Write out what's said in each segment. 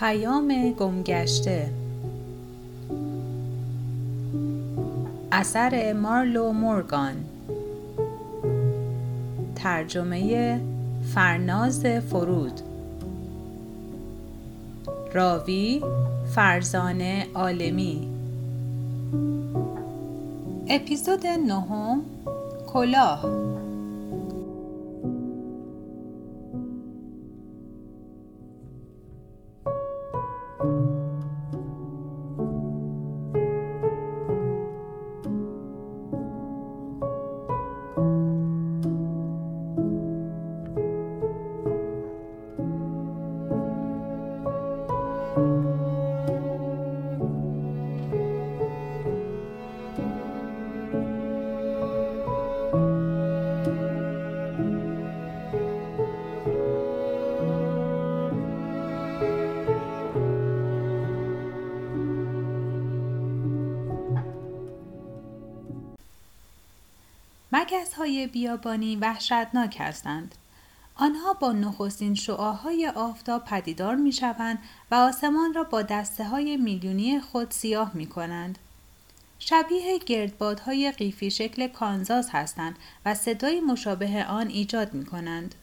پیام گمگشته. اثر مارلو مورگان. ترجمه فرناز فرود. راوی فرزانه عالمی. اپیزود نهم کلاه. مگس های بیابانی وحشتناک هستند. آنها با نخستین شعاهای آفتاب پدیدار می شوند و آسمان را با دسته های میلیونی خود سیاه می کنند. شبیه گردبادهای قیفی شکل کانزاز هستند و صدای مشابه آن ایجاد می کنند.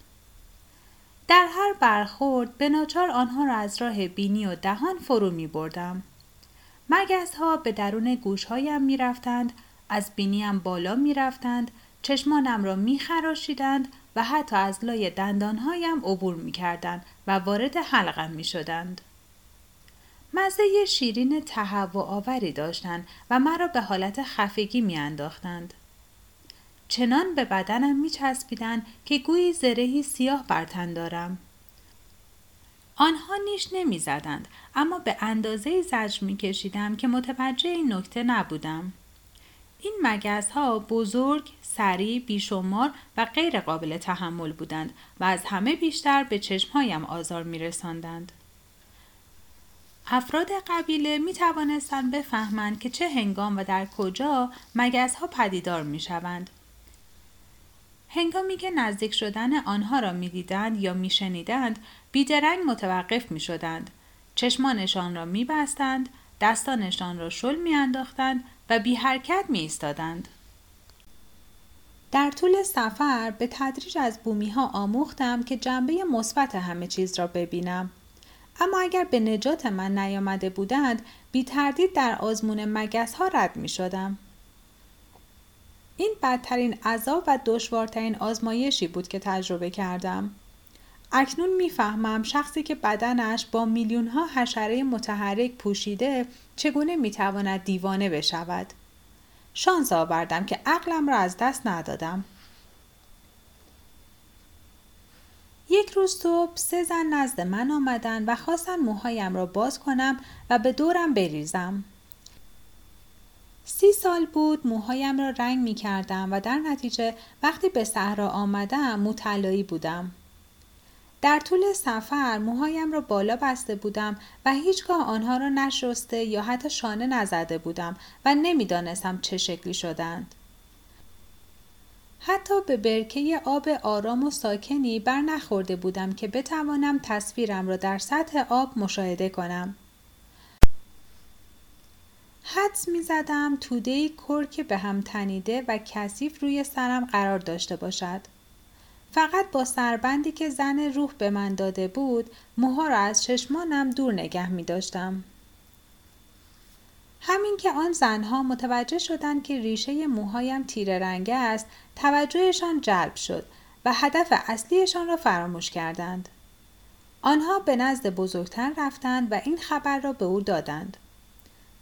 در هر برخورد به ناچار آنها را از راه بینی و دهان فرو می بردم. مگس ها به درون گوش هایم می رفتند، از بینیم بالا می رفتند، چشمانم را می خراشیدند و حتی از لای دندانهایم عبور می کردند و وارد حلقم می شدند. مزه شیرین تهوع آوری داشتند و مرا به حالت خفگی می انداختند. چنان به بدنم می چسبیدن که گویی زرهی سیاه بر تن دارم. آنها نیش نمی زدند اما به اندازه زجر می کشیدم که متوجه این نکته نبودم. این مگس ها بزرگ، سریع، بیشمار و غیر قابل تحمل بودند و از همه بیشتر به چشمهایم آزار می رساندند. افراد قبیله می توانستند بفهمند که چه هنگام و در کجا مگس ها پدیدار می شوند. هنگامی که نزدیک شدن آنها را می دیدند یا می شنیدند بیدرنگ متوقف می شدند. چشمانشان را می بستند، دستانشان را شل می انداختند و بی حرکت می ایستادند. در طول سفر به تدریج از بومی ها آموختم که جنبه مثبت همه چیز را ببینم. اما اگر به نجات من نیامده بودند بی تردید در آزمون مگس ها رد می شدم. این بدترین عذاب و دشوارترین آزمایشی بود که تجربه کردم. اکنون می‌فهمم شخصی که بدنش با میلیون ها حشره متحرک پوشیده چگونه می‌تواند دیوانه بشود. شانس آوردم که عقلم را از دست ندادم. یک روز صبح سه زن نزد من آمدن و خواستن موهایم را باز کنم و به دورم بریزم. سی سال بود موهایم را رنگ می کردم و در نتیجه وقتی به صحرا آمدم مطلعی بودم. در طول سفر موهایم را بالا بسته بودم و هیچگاه آنها را نشسته یا حتی شانه نزده بودم و نمی‌دانستم چه شکلی شدند. حتی به برکه آب آرام و ساکنی بر نخورده بودم که بتوانم تصویرم را در سطح آب مشاهده کنم. حدس می زدم توده کرک به هم تنیده و کثیف روی سرم قرار داشته باشد. فقط با سربندی که زن روح به من داده بود موها را از چشمانم دور نگه می داشتم. همین که آن زنها متوجه شدند که ریشه موهایم تیره رنگه است توجهشان جلب شد و هدف اصلیشان را فراموش کردند. آنها به نزد بزرگتر رفتند و این خبر را به او دادند.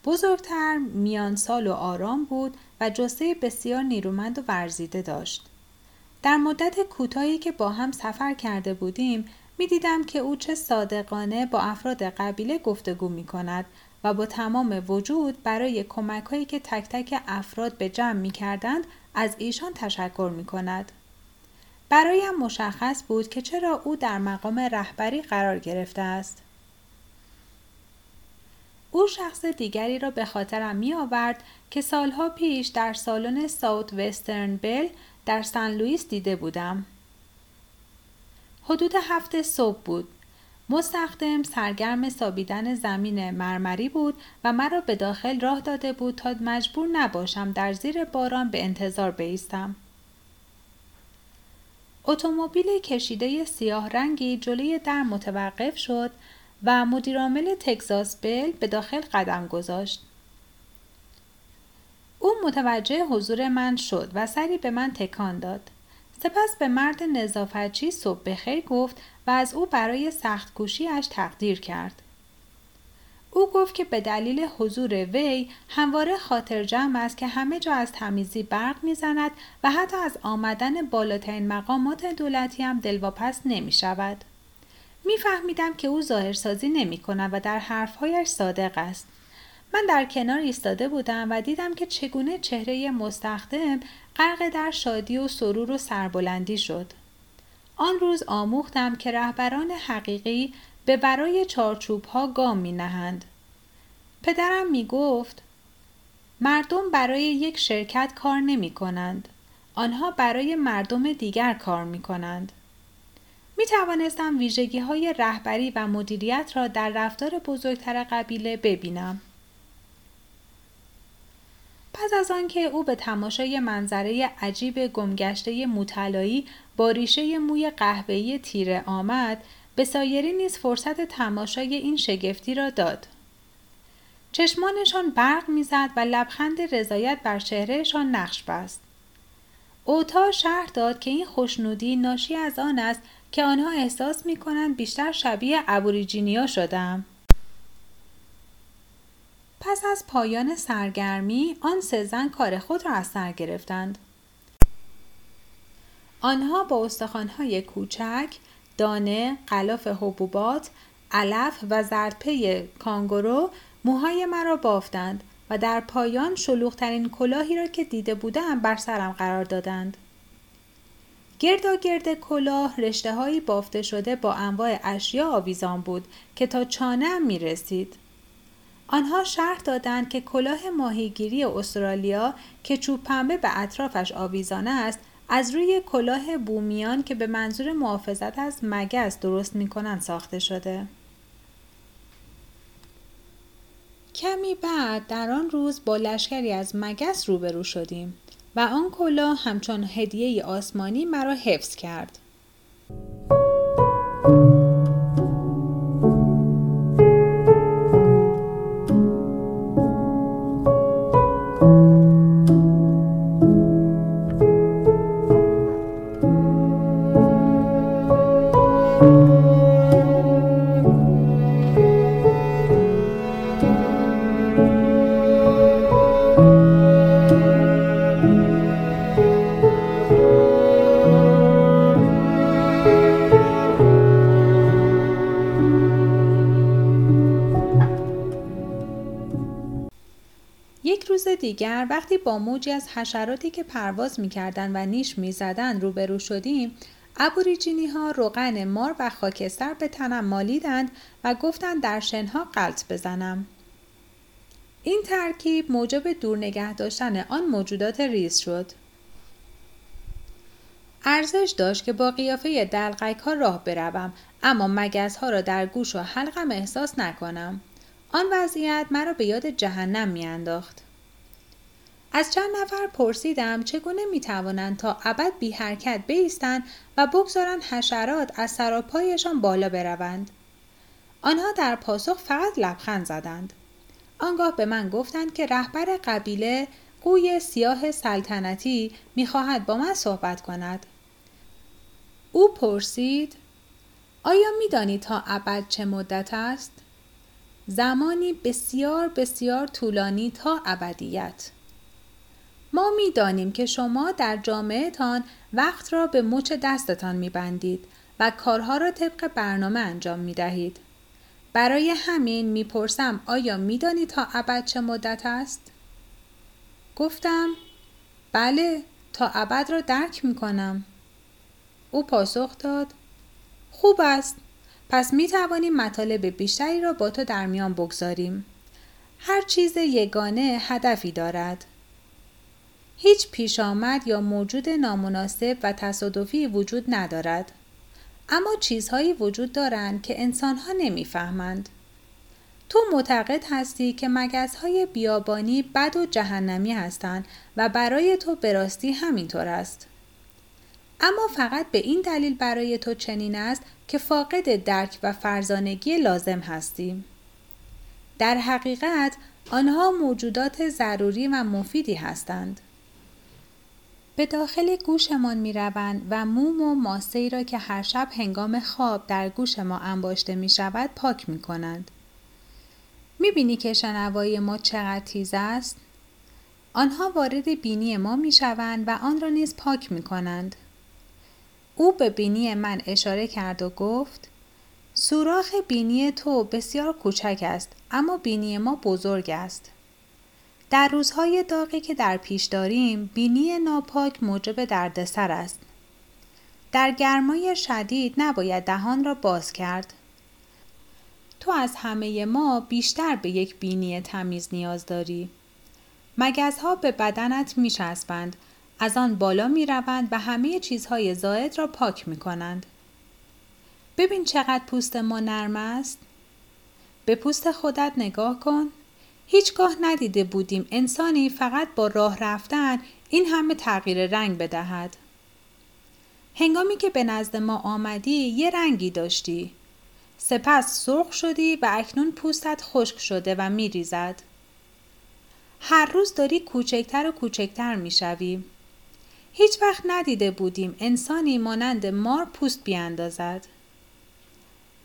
بزرگتر میان سال و آرام بود و جسه بسیار نیرومند و ورزیده داشت. در مدت کوتاهی که با هم سفر کرده بودیم می دیدم که او چه صادقانه با افراد قبیله گفتگو می کند و با تمام وجود برای کمک هایی که تک تک افراد به جمع می کردند از ایشان تشکر می کند. برایم مشخص بود که چرا او در مقام رهبری قرار گرفته است. او شخص دیگری را به خاطرم می آورد که سالها پیش در سالن ساوت وسترن بل در سن لوئیس دیده بودم. حدود هفته صبح بود. مستخدم سرگرم سابیدن زمین مرمری بود و مرا به داخل راه داده بود تا مجبور نباشم در زیر باران به انتظار بیستم. اتومبیل کشیده سیاه رنگی جلوی در متوقف شد و مدیرعامل تگزاس بل به داخل قدم گذاشت. او متوجه حضور من شد و سری به من تکان داد. سپس به مرد نظافتچی صبح بخیر گفت و از او برای سخت کوشیش تقدیر کرد. او گفت که به دلیل حضور وی همواره خاطر جمع است که همه جا از تمیزی برق می‌زند و حتی از آمدن بالاترین مقامات دولتی هم دلواپس نمی شود. میفهمیدم که او ظاهرسازی نمی کند و در حرفهایش صادق است. من در کنار ایستاده بودم و دیدم که چگونه چهره مستخدم غرق در شادی و سرور و سربلندی شد. آن روز آموختم که رهبران حقیقی به برای چارچوب ها گام می نهند. پدرم می گفت مردم برای یک شرکت کار نمی کنند. آنها برای مردم دیگر کار می کنند. می توانستم ویژگی های رهبری و مدیریت را در رفتار بزرگتر قبیله ببینم. پس از آنکه او به تماشای منظره عجیب گمگشته موطلایی با ریشه موی قهوه‌ای تیره آمد به سایری نیز فرصت تماشای این شگفتی را داد چشمانشان برق می‌زد و لبخند رضایت بر چهرهشان نقش بست اوتا شهر داد که این خوشنودی ناشی از آن است که آنها احساس می کنند بیشتر شبیه ابوریجینیا شدم. پس از پایان سرگرمی آن سه زن کار خود را از سر گرفتند. آنها با استخوانهای کوچک، دانه، غلاف حبوبات، علف و زردپی کانگورو موهای مرا بافتند و در پایان شلوغترین کلاهی را که دیده بودم بر سرم قرار دادند. گردا گرد کلاه رشته بافته شده با انواع اشیا آویزان بود که تا چانه می رسید. آنها شرح دادند که کلاه ماهیگیری استرالیا که چوب پنبه به اطرافش آویزانه است از روی کلاه بومیان که به منظور محافظت از مگس درست می کنند ساخته شده. کمی بعد در آن روز با لشکری از مگس روبرو شدیم و آن کلاه همچون هدیه آسمانی مرا حفظ کرد. دیگر وقتی با موجی از حشراتی که پرواز می‌کردند و نیش می‌زدند روبرو شدیم ابوریجینی ها روغن مار و خاکستر به تنم مالیدند و گفتند در شنها قلط بزنم. این ترکیب موجب دور نگه داشتن آن موجودات ریز شد. ارزش داشت که با قیافه دلقک ها راه بروم اما مگز ها را در گوش و حلقم احساس نکنم. آن وضعیت مرا به یاد جهنم میانداخت. از چند نفر پرسیدم چگونه می توانند تا ابد بی حرکت بیستند و بگذارند حشرات از سراپایشان بالا بروند. آنها در پاسخ فقط لبخند زدند. آنگاه به من گفتند که رهبر قبیله قوی سیاه سلطنتی می‌خواهد با من صحبت کند. او پرسید آیا می‌دانید تا ابد چه مدت است؟ زمانی بسیار بسیار طولانی تا ابدیت. ما می دانیم که شما در جامعهتان وقت را به مچ دستتان می بندید و کارها را طبق برنامه انجام می دهید. برای همین می پرسم آیا می دانید تا ابد چه مدت است؟ گفتم بله تا ابد را درک می کنم. او پاسخ داد خوب است پس می توانیم مطالب بیشتری را با تو در میان بگذاریم. هر چیز یگانه هدفی دارد. هیچ پیش آمد یا موجود نامناسب و تصادفی وجود ندارد. اما چیزهایی وجود دارند که انسانها نمی‌فهمند. تو معتقد هستی که های بیابانی بد و جهنمی هستند و برای تو به راستی همینطور است. اما فقط به این دلیل برای تو چنین است که فاقد درک و فرزانگی لازم هستی. در حقیقت آنها موجودات ضروری و مفیدی هستند. به داخل گوشمان می روند و موم و ماسه را که هر شب هنگام خواب در گوش ما انباشته می شود پاک می کنند. می بینی که شنوایی ما چقدر تیز است؟ آنها وارد بینی ما می شوند و آن را نیز پاک می کنند. او به بینی من اشاره کرد و گفت سوراخ بینی تو بسیار کوچک است اما بینی ما بزرگ است. در روزهای داغی که در پیش داریم بینی ناپاک موجب دردسر است. در گرمای شدید نباید دهان را باز کرد. تو از همه ما بیشتر به یک بینی تمیز نیاز داری. مگزها به بدنت می شسبند. از آن بالا می روند و همه چیزهای زاید را پاک می کنند. ببین چقدر پوست ما نرم است. به پوست خودت نگاه کن. هیچگاه ندیده بودیم انسانی فقط با راه رفتن این همه تغییر رنگ بدهد. هنگامی که به نزد ما آمدی یه رنگی داشتی. سپس سرخ شدی و اکنون پوستت خشک شده و می ریزد. هر روز داری کوچکتر و کوچکتر می شوی. هیچ وقت ندیده بودیم انسانی مانند مار پوست بیاندازد.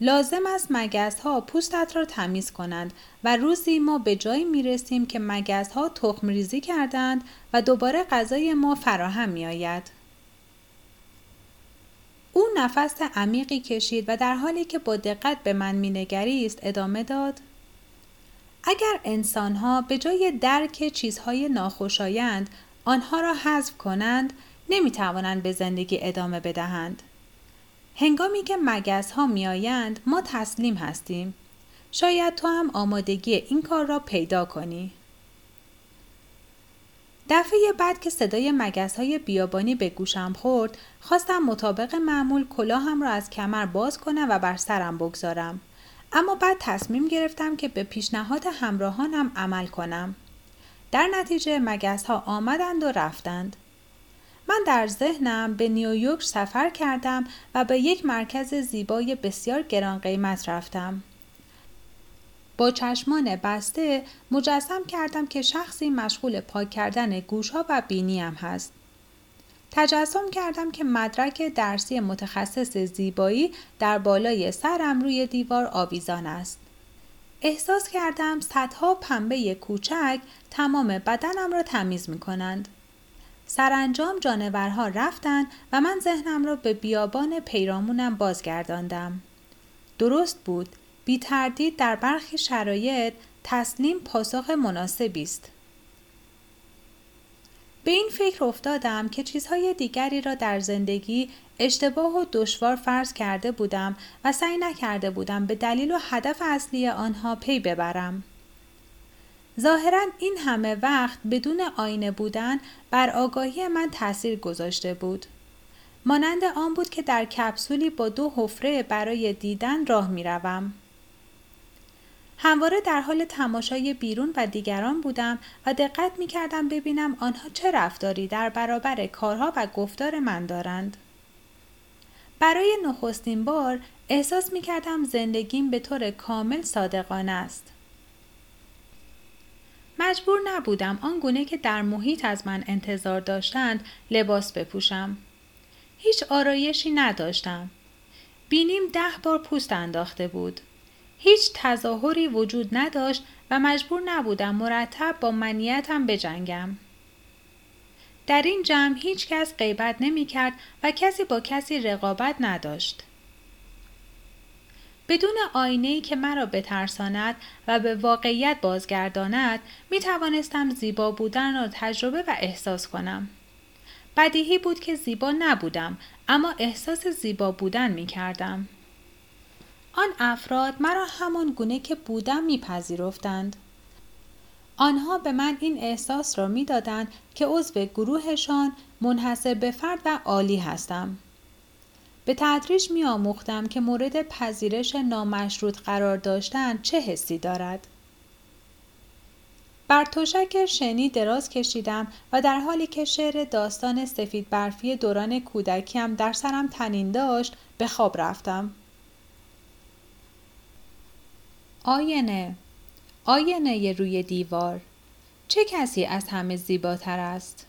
لازم است مگز ها پوستت را تمیز کنند و روزی ما به جایی می رسیم که مگز ها تخم ریزی کردند و دوباره غذای ما فراهم می آید. او نفس عمیقی کشید و در حالی که با دقت به من مینگریست ادامه داد اگر انسانها به جای درک چیزهای ناخوشایند آنها را حذف کنند نمی توانند به زندگی ادامه بدهند. هنگامی که مگس ها می آیند ما تسلیم هستیم. شاید تو هم آمادگی این کار را پیدا کنی. دفعه بعد که صدای مگس های بیابانی به گوشم خورد خواستم مطابق معمول کلاهم را از کمر باز کنم و بر سرم بگذارم. اما بعد تصمیم گرفتم که به پیشنهاد همراهانم عمل کنم. در نتیجه مگس ها آمدند و رفتند. من در ذهنم به نیویورک سفر کردم و به یک مرکز زیبای بسیار گران قیمت رفتم. با چشمان بسته مجسم کردم که شخصی مشغول پاک کردن گوشها و بینیم هست. تجسم کردم که مدرک درسی متخصص زیبایی در بالای سرم روی دیوار آویزان است. احساس کردم صدها پنبه کوچک تمام بدنم را تمیز می کنند. سرانجام جانورها رفتند و من ذهنم را به بیابان پیرامونم بازگرداندم. درست بود بی تردید در برخی شرایط تسلیم پاسخ مناسبی است. به این فکر افتادم که چیزهای دیگری را در زندگی اشتباه و دشوار فرض کرده بودم و سعی نکرده بودم به دلیل و هدف اصلی آنها پی ببرم. ظاهرا این همه وقت بدون آینه بودن بر آگاهی من تاثیر گذاشته بود. مانند آن بود که در کپسولی با دو حفره برای دیدن راه می روم. همواره در حال تماشای بیرون و دیگران بودم و دقت می کردم ببینم آنها چه رفتاری در برابر کارها و گفتار من دارند. برای نخستین بار احساس می کردم زندگیم به طور کامل صادقانه است. مجبور نبودم آنگونه که در محیط از من انتظار داشتند لباس بپوشم. هیچ آرایشی نداشتم. بینیم ده بار پوست انداخته بود. هیچ تظاهری وجود نداشت و مجبور نبودم مرتب با منیتم بجنگم. در این جمع هیچ کس غیبت نمی کرد و کسی با کسی رقابت نداشت. بدون آینه که مرا بترساند و به واقعیت بازگرداند می توانستم زیبا بودن را تجربه و احساس کنم. بدیهی بود که زیبا نبودم اما احساس زیبا بودن می کردم. آن افراد مرا همان گونه که بودم میپذیرفتند. آنها به من این احساس را می‌دادند که عضو گروهشان منحصر به فرد و عالی هستم. به تدریج می آموختم که مورد پذیرش نامشروط قرار داشتن چه حسی دارد. بر تشک شنی دراز کشیدم و در حالی که شعر داستان سفید برفی دوران کودکیم در سرم تنین داشت به خواب رفتم. آینه آینه روی دیوار چه کسی از همه زیباتر است؟